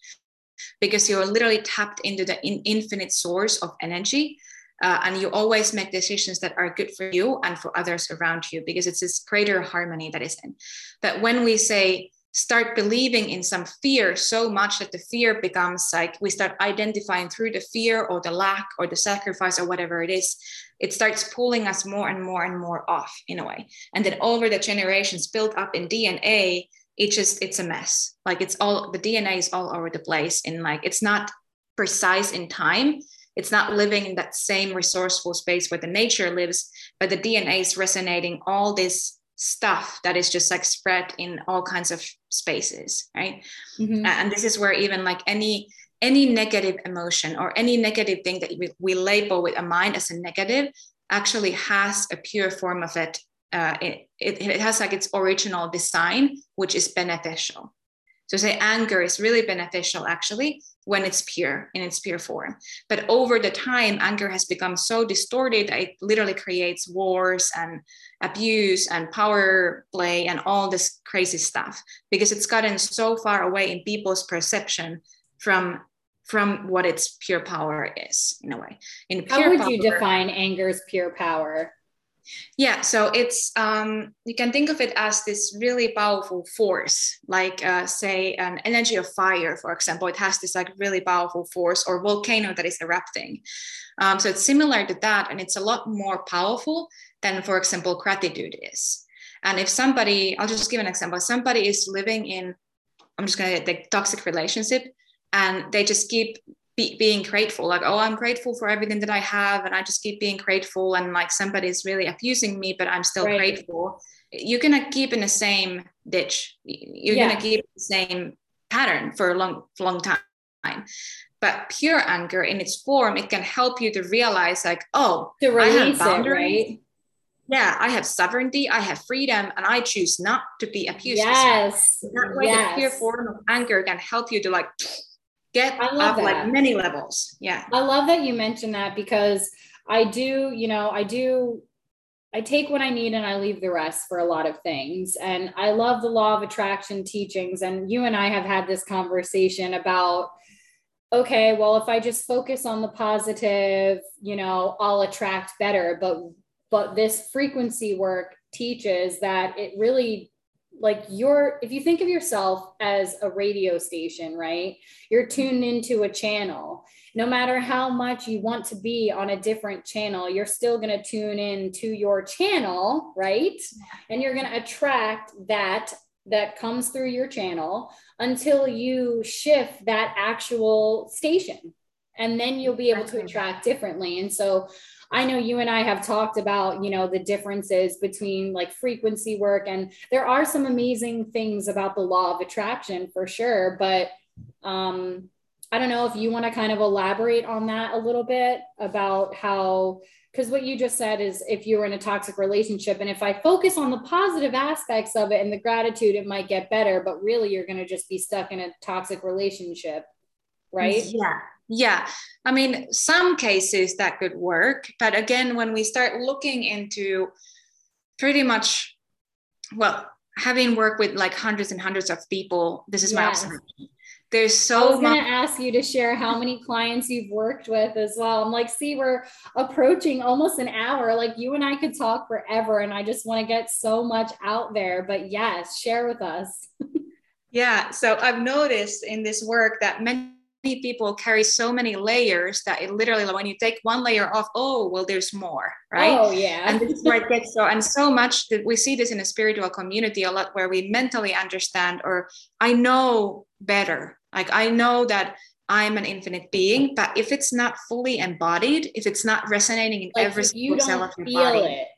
because you're literally tapped into the in- infinite source of energy. Uh, and you always make decisions that are good for you and for others around you because it's this greater harmony that is in. But when we say, start believing in some fear so much that the fear becomes like we start identifying through the fear or the lack or the sacrifice or whatever it is it starts pulling us more and more and more off in a way. And then over the generations built up in dna it just it's a mess. Like it's all the dna is all over the place in like it's not precise in time. It's not living in that same resourceful space where the nature lives but the dna is resonating all this stuff that is just like spread in all kinds of spaces right mm-hmm. and this is where even like any any negative emotion or any negative thing that we, we label with a mind as a negative actually has a pure form of it uh, it, it, it has like its original design which is beneficial So say anger is really beneficial actually when it's pure in its pure form. But over the time, anger has become so distorted that it literally creates wars and abuse and power play and all this crazy stuff because it's gotten so far away in people's perception from from what its pure power is in a way. In pure How would power, you define anger's pure power? Yeah, so it's um, you can think of it as this really powerful force, like uh, say an energy of fire, for example. It has this like really powerful force, or volcano that is erupting. Um, so it's similar to that, and it's a lot more powerful than, for example, gratitude is. And if somebody, I'll just give an example. Somebody is living in, I'm just going to take toxic relationship, and they just keep be, being grateful like oh i'm grateful for everything that i have and i just keep being grateful and like somebody's really abusing me but i'm still right. grateful. You're gonna keep in the same ditch. You're yeah. gonna keep the same pattern for a long long time. But pure anger in its form it can help you to realize like oh to release it right? yeah i have sovereignty i have freedom and i choose not to be abused yes. That way yes. the pure form of anger can help you to like get I love that. like many levels. Yeah. I love that you mentioned that because I do, you know, I do I take what I need and I leave the rest for a lot of things. And I love the law of attraction teachings. And you and I have had this conversation about okay, well, if I just focus on the positive, you know, I'll attract better. But but this frequency work teaches that it really like you're if you think of yourself as a radio station right you're tuned into a channel. No matter how much you want to be on a different channel you're still going to tune in to your channel right? And you're going to attract that that comes through your channel until you shift that actual station. And then you'll be able to attract differently. And so I know you and I have talked about, you know, the differences between like frequency work and there are some amazing things about the law of attraction for sure, but um I don't know if you want to kind of elaborate on that a little bit about how because what you just said is if you're in a toxic relationship and if i focus on the positive aspects of it and the gratitude it might get better but really you're going to just be stuck in a toxic relationship right? Yeah yeah, I mean, some cases that could work. But again, when we start looking into pretty much, well, having worked with like hundreds and hundreds of people, this is yes. my observation. There's so I was going to ask you to share how many clients you've worked with as well. I'm like, see, we're approaching almost an hour. Like you and I could talk forever, and I just want to get so much out there. But yes, share with us. *laughs* yeah. So I've noticed in this work that many people carry so many layers that it literally when you take one layer off oh well there's more right? Oh yeah. And this is where it gets so and so much that we see this in a spiritual community a lot where we mentally understand or i know better. Like i know that i'm an infinite being but if it's not fully embodied if it's not resonating in like every single cell of your body it.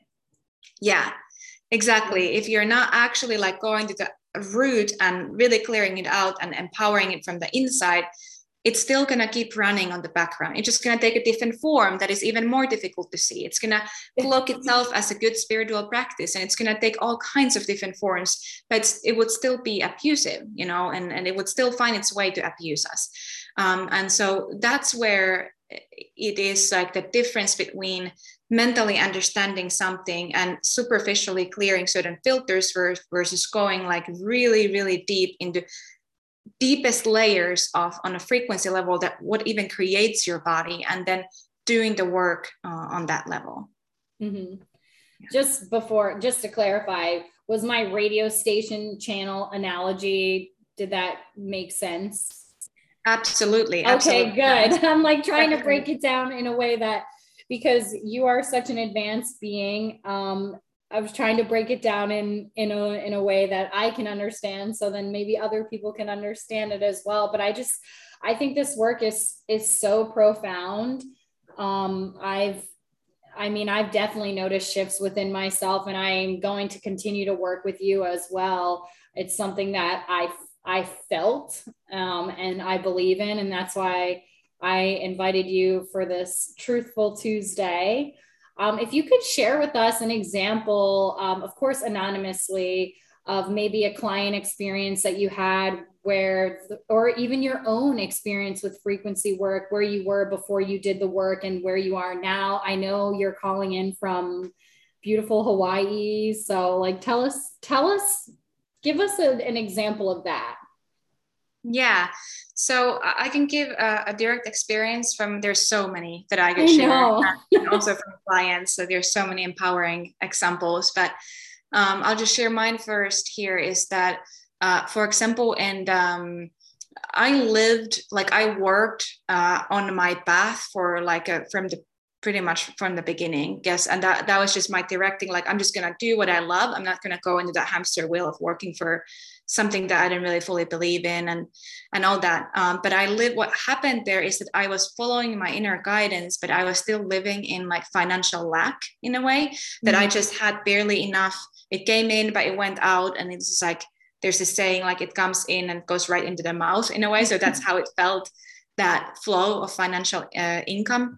yeah exactly. If you're not actually like going to the root and really clearing it out and empowering it from the inside it's still going to keep running on the background. It's just going to take a different form that is even more difficult to see. It's going to cloak itself as a good spiritual practice and it's going to take all kinds of different forms, but it would still be abusive, you know, and, and it would still find its way to abuse us. Um, and so that's where it is like the difference between mentally understanding something and superficially clearing certain filters versus going like really, really deep into deepest layers of on a frequency level that what even creates your body and then doing the work uh, on that level mm-hmm. yeah. just before just to clarify was my radio station channel analogy did that make sense absolutely okay absolutely. good *laughs* i'm like trying to break it down in a way that because you are such an advanced being um, I was trying to break it down in in a in a way that I can understand so then maybe other people can understand it as well. But I just I think this work is is so profound. Um I've I mean I've definitely noticed shifts within myself and I'm going to continue to work with you as well. It's something that I I felt um, and I believe in and that's why I invited you for this truthful Tuesday um, if you could share with us an example, um, of course, anonymously, of maybe a client experience that you had where or even your own experience with frequency work where you were before you did the work and where you are now. I know you're calling in from beautiful hawaii so like tell us tell us give us a, an example of that. Yeah so i can give a, a, direct experience from there's so many that i could I share. and *laughs* also from clients so there's so many empowering examples but um, i'll just share mine first here is that uh, for example, and um, I lived like I worked uh, on my path for like a, from the pretty much from the beginning yes and that, that was just my directing like i'm just going to do what i love. I'm not going to go into that hamster wheel of working for something that i didn't really fully believe in and and all that um, but i live what happened there is that i was following my inner guidance but i was still living in like financial lack in a way that mm-hmm. i just had barely enough it came in but it went out and it's like there's this saying like it comes in and goes right into the mouth in a way. So that's how it felt that flow of financial uh, income.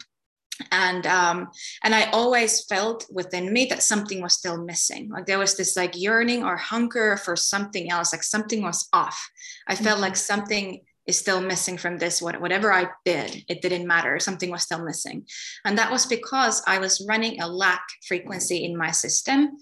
And um, and I always felt within me that something was still missing. Like there was this like yearning or hunger for something else, like something was off. I felt mm-hmm. like something is still missing from this whatever i did it didn't matter something was still missing and that was because i was running a lack frequency in my system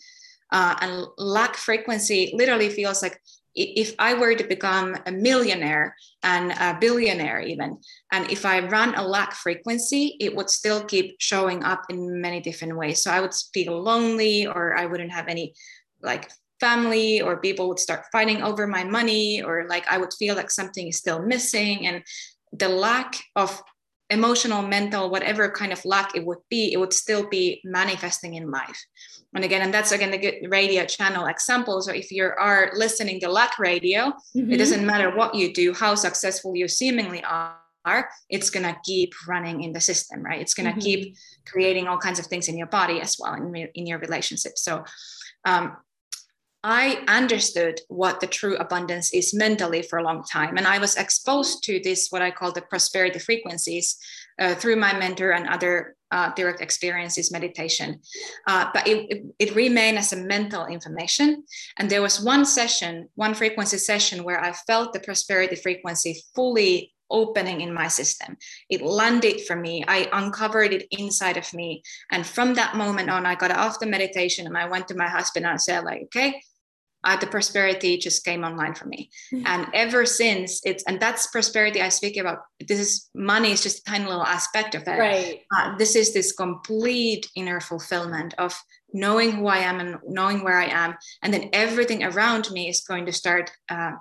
uh, and lack frequency literally feels like if I were to become a millionaire and a billionaire, even, and if I run a lack frequency, it would still keep showing up in many different ways. So I would feel lonely, or I wouldn't have any like family, or people would start fighting over my money, or like I would feel like something is still missing. And the lack of emotional, mental, whatever kind of lack it would be, it would still be manifesting in life. And again, and that's again the good radio channel example. So if you are listening to lack radio, mm-hmm. it doesn't matter what you do, how successful you seemingly are, it's going to keep running in the system, right? It's going to mm-hmm. keep creating all kinds of things in your body as well, in, in your relationship. So um, I understood what the true abundance is mentally for a long time. And I was exposed to this, what I call the prosperity frequencies, uh, through my mentor and other uh, direct experiences meditation. Uh, but it, it, it, remained as a mental information. And there was one session, one frequency session, where I felt the prosperity frequency fully opening in my system. It landed for me. I uncovered it inside of me. And from that moment on, I got off the meditation and I went to my husband and I said, like, okay, uh, the prosperity just came online for me. Mm-hmm. And ever since it's, and that's prosperity I speak about. This is money is just a tiny little aspect of it. Right. Uh, this is this complete inner fulfillment of knowing who I am and knowing where I am. And then everything around me is going to start uh,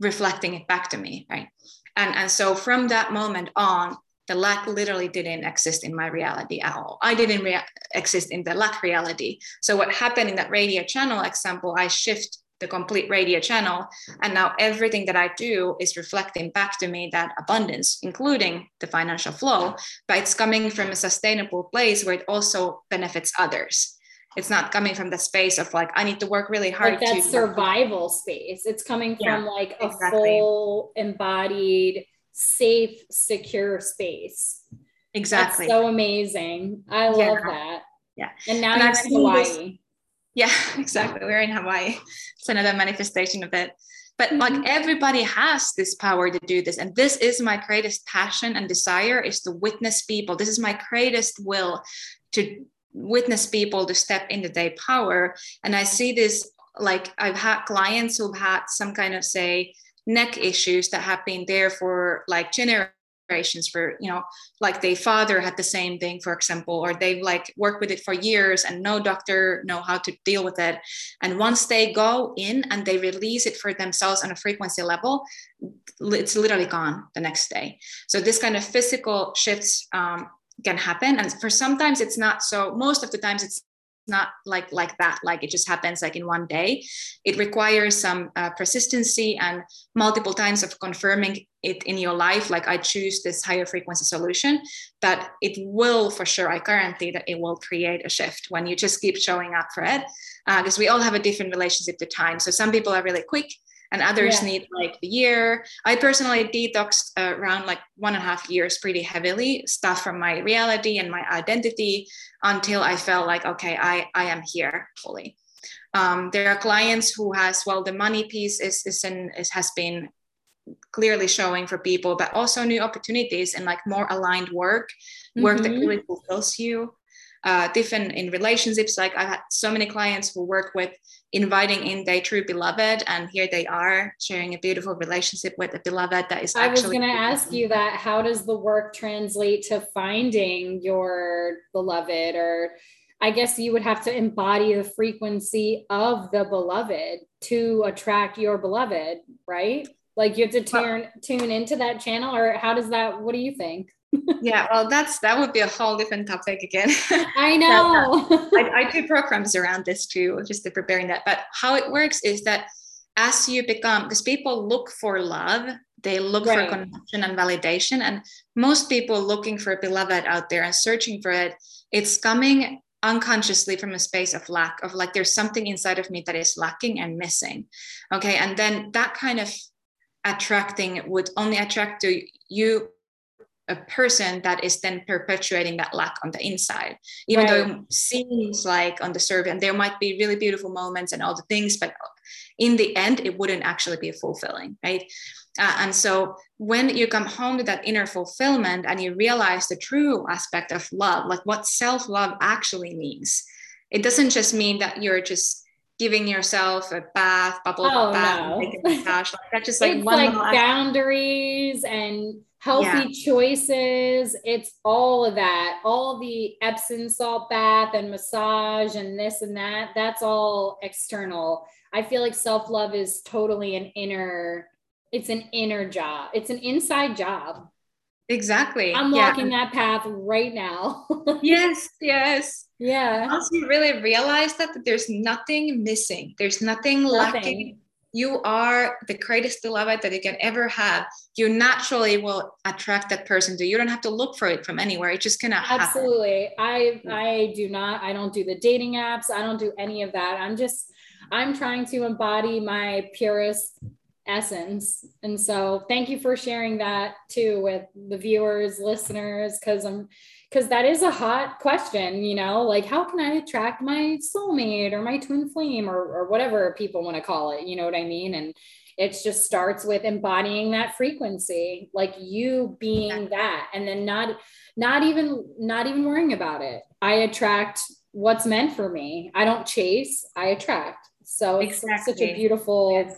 reflecting it back to me. Right. And, and so from that moment on, the lack literally didn't exist in my reality at all. I didn't rea- exist in the lack reality. So what happened in that radio channel example, I shift the complete radio channel, and now everything that I do is reflecting back to me that abundance, including the financial flow, but it's coming from a sustainable place where it also benefits others. It's not coming from the space of like I need to work really hard. Like that to- survival space. It's coming yeah, from like a exactly. full embodied safe, secure space. Exactly. That's so amazing. I love yeah. that. Yeah. And now and you're in Hawaii. This, yeah, *laughs* exactly. We're in Hawaii. It's another manifestation of it. But mm-hmm. like everybody has this power to do this. And this is my greatest passion and desire is to witness people. This is my greatest will to witness people to step into their power. And I see this like I've had clients who've had some kind of say neck issues that have been there for like generations for you know like their father had the same thing for example or they've like worked with it for years and no doctor know how to deal with it. And once they go in and they release it for themselves on a frequency level it's literally gone the next day. So this kind of physical shifts um, can happen. And for sometimes it's not so most of the times it's not like like that like it just happens like in one day. It requires some uh, persistency and multiple times of confirming it in your life like i choose this higher frequency solution but it will for sure i guarantee that it will create a shift when you just keep showing up for it because uh, we all have a different relationship to time. So some people are really quick and others yeah. need like the year. I personally detoxed uh, around like one and a half years pretty heavily, stuff from my reality and my identity until I felt like, okay, I, I am here fully. Um, there are clients who has, well, the money piece is, is, in, is has been clearly showing for people but also new opportunities and like more aligned work work mm-hmm. that really fulfills you uh, different in relationships. Like i've had so many clients who work with inviting in their true beloved and here they are sharing a beautiful relationship with a beloved that is i was going to ask you that how does the work translate to finding your beloved? Or i guess you would have to embody the frequency of the beloved to attract your beloved right? Like you have to turn tune into that channel or how does that what do you think yeah well that's that would be a whole different topic again. *laughs* I *laughs* know. Uh, I, I, do programs around this too just to preparing that. But how it works is that as you become because people look for love they look right. for connection and validation and most people looking for a beloved out there and searching for it it's coming unconsciously from a space of lack of like there's something inside of me that is lacking and missing okay? And then that kind of attracting would only attract to you a person that is then perpetuating that lack on the inside even right. though it seems like on the survey and there might be really beautiful moments and all the things but in the end it wouldn't actually be fulfilling right uh, and so when you come home to that inner fulfillment and you realize the true aspect of love like what self-love actually means it doesn't just mean that you're just giving yourself a bath, bubble oh, bath, no. massage. *laughs* Like that's just like it's like boundaries and healthy yeah. choices. It's all of that, all the Epsom salt bath and massage and this and that. That's all external. I feel like self love is totally an inner. It's an inner job. It's an inside job. Exactly. I'm walking yeah. that path right now. *laughs* yes, yes. Yeah. Once you really realize that, that there's nothing missing, there's nothing, nothing, lacking. You are the greatest beloved that you can ever have. You naturally will attract that person to you. Don't have to look for it from anywhere. It's just gonna Absolutely. I mm. I do not, I don't do the dating apps, I don't do any of that. I'm just I'm trying to embody my purest essence. And so thank you for sharing that too with the viewers, listeners, because I'm because that is a hot question, you know, like how can I attract my soulmate or my twin flame or, or whatever people want to call it, you know what I mean? And it just starts with embodying that frequency, like you being that, and then not not even not even worrying about it. I attract what's meant for me. I don't chase, I attract. So it's exactly. such a beautiful yes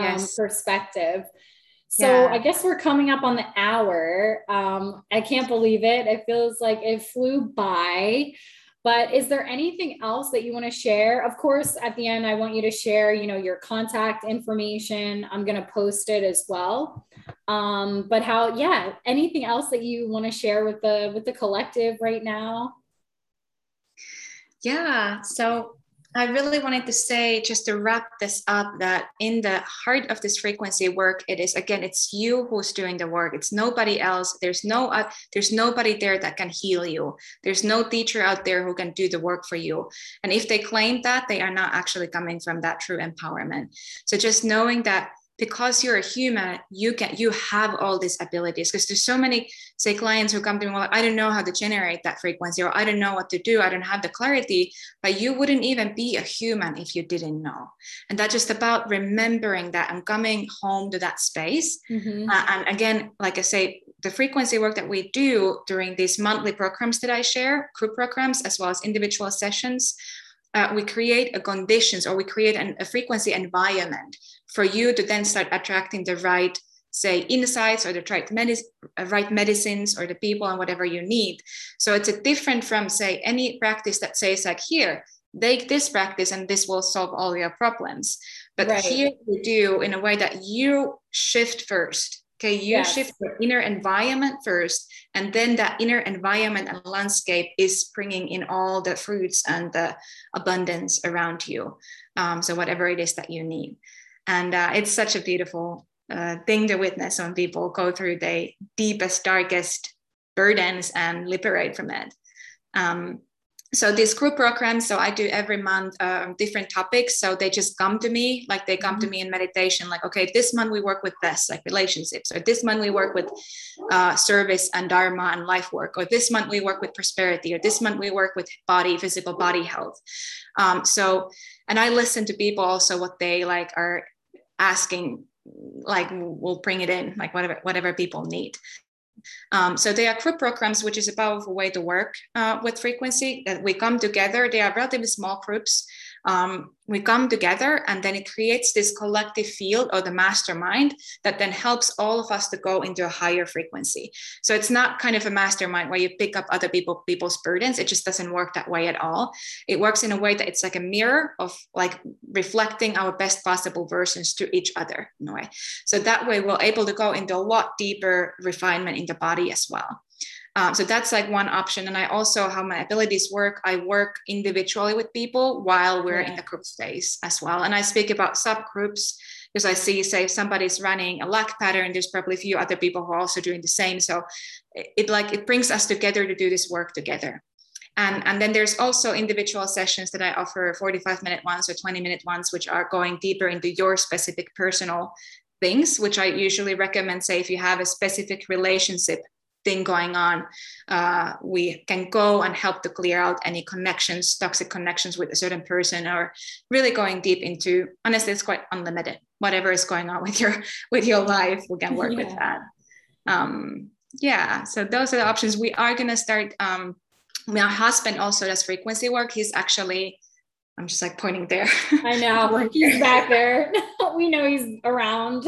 um, yes. perspective. So yeah. I guess we're coming up on the hour. Um, I can't believe it. It feels like it flew by. But is there anything else that you want to share? Of course, at the end, I want you to share, you know, your contact information. I'm going to post it as well. Um, but how, yeah, anything else that you want to share with the with the collective right now? Yeah. So I really wanted to say, just to wrap this up, that in the heart of this frequency work, it is again, it's you who's doing the work. It's nobody else. There's no, uh, there's nobody there that can heal you. There's no teacher out there who can do the work for you. And if they claim that, they are not actually coming from that true empowerment. So just knowing that because you're a human you can you have all these abilities. Because there's so many say clients who come to me like i don't know how to generate that frequency or i don't know what to do i don't have the clarity but you wouldn't even be a human if you didn't know. And that's just about remembering that and coming home to that space. Mm-hmm. uh, and again like i say the frequency work that we do during these monthly programs that i share group programs as well as individual sessions uh, we create a conditions or we create an, a frequency environment for you to then start attracting the right say insights or the right, medicine, uh, right medicines or the people and whatever you need. So it's a different from say any practice that says like here take this practice and this will solve all your problems. But right. here we do in a way that you shift first okay you yes. shift your inner environment first and then that inner environment and landscape is bringing in all the fruits and the abundance around you um, so whatever it is that you need and uh, it's such a beautiful uh, thing to witness when people go through the deepest, darkest burdens and liberate from it. Um, so these group programs so i do every month uh, different topics. So they just come to me like they come mm-hmm. to me in meditation like okay this month we work with this like relationships or this month we work with uh, service and dharma and life work or this month we work with prosperity or this month we work with body physical body health. Um, so and i listen to people also what they like are asking like we'll bring it in like whatever whatever people need um, so they are group programs, which is a powerful way to work uh, with frequency. That we come together. They are relatively small groups um, we come together and then it creates this collective field or the mastermind that then helps all of us to go into a higher frequency. So it's not kind of a mastermind where you pick up other people people's burdens. It just doesn't work that way at all. It works in a way that it's like a mirror of like reflecting our best possible versions to each other in a way. So that way we're able to go into a lot deeper refinement in the body as well um, so that's like one option. And I also, how my abilities work, I work individually with people while we're yeah. in the group space as well. And I speak about subgroups because I see, say, if somebody's running a lack pattern, there's probably a few other people who are also doing the same. So it, it like it brings us together to do this work together. And, and then there's also individual sessions that I offer 45 minute ones or 20 minute ones, which are going deeper into your specific personal things, which I usually recommend, say, if you have a specific relationship thing going on, uh, we can go and help to clear out any connections, toxic connections with a certain person, or really going deep into. Honestly, it's quite unlimited. Whatever is going on with your *laughs* with your life, we can work yeah. with that. Um, yeah, so those are the options. We are gonna start. Um, my husband also does frequency work. He's actually I'm just like pointing there. I know. *laughs* he's back there. *laughs* we know he's around.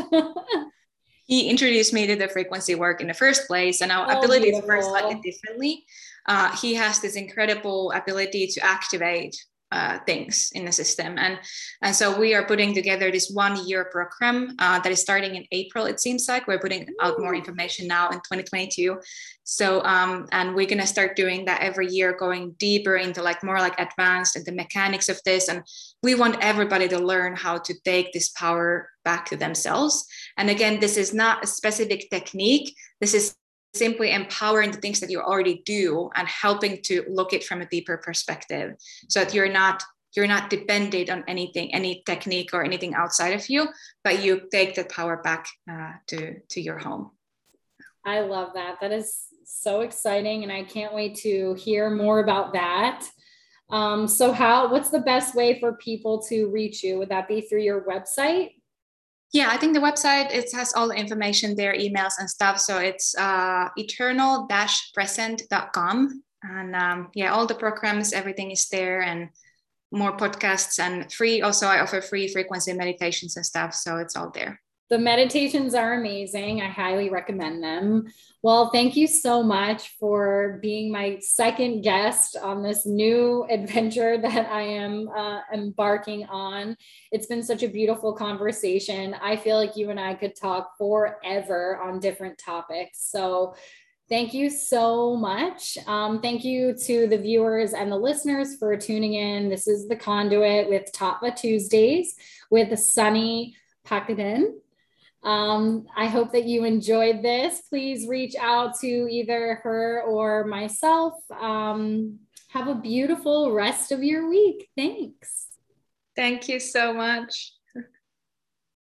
He introduced me to the frequency work in the first place and our oh, abilities beautiful. work slightly differently uh, he has this incredible ability to activate uh, things in the system. And, and so we are putting together this one year program uh, that is starting in April, it seems like. We're putting out more information now in 2022. So, um, and we're going to start doing that every year, going deeper into like more like advanced and the mechanics of this. And we want everybody to learn how to take this power back to themselves. And again, this is not a specific technique. This is simply empowering the things that you already do and helping to look it from a deeper perspective. So that you're not you're not dependent on anything any technique or anything outside of you but you take the power back uh, to to your home. I love that. That is so exciting and i can't wait to hear more about that. Um, so how what's the best way for people to reach you? Would that be through your website yeah, I think the website it has all the information there, emails and stuff. So it's uh, eternal-present.com, and um, yeah, all the programs, everything is there, and more podcasts and free. Also, I offer free frequency meditations and stuff, so it's all there. The meditations are amazing. I highly recommend them. Well, thank you so much for being my second guest on this new adventure *laughs* that I am uh, embarking on. It's been such a beautiful conversation. I feel like you and I could talk forever on different topics. So, Thank you so much. Um, thank you to the viewers and the listeners for tuning in. This is The Conduit with Tattva Tuesdays with Sanni Pääkkönen. Um, I hope that you enjoyed this. Please reach out to either her or myself. Um, have a beautiful rest of your week. Thanks. Thank you so much.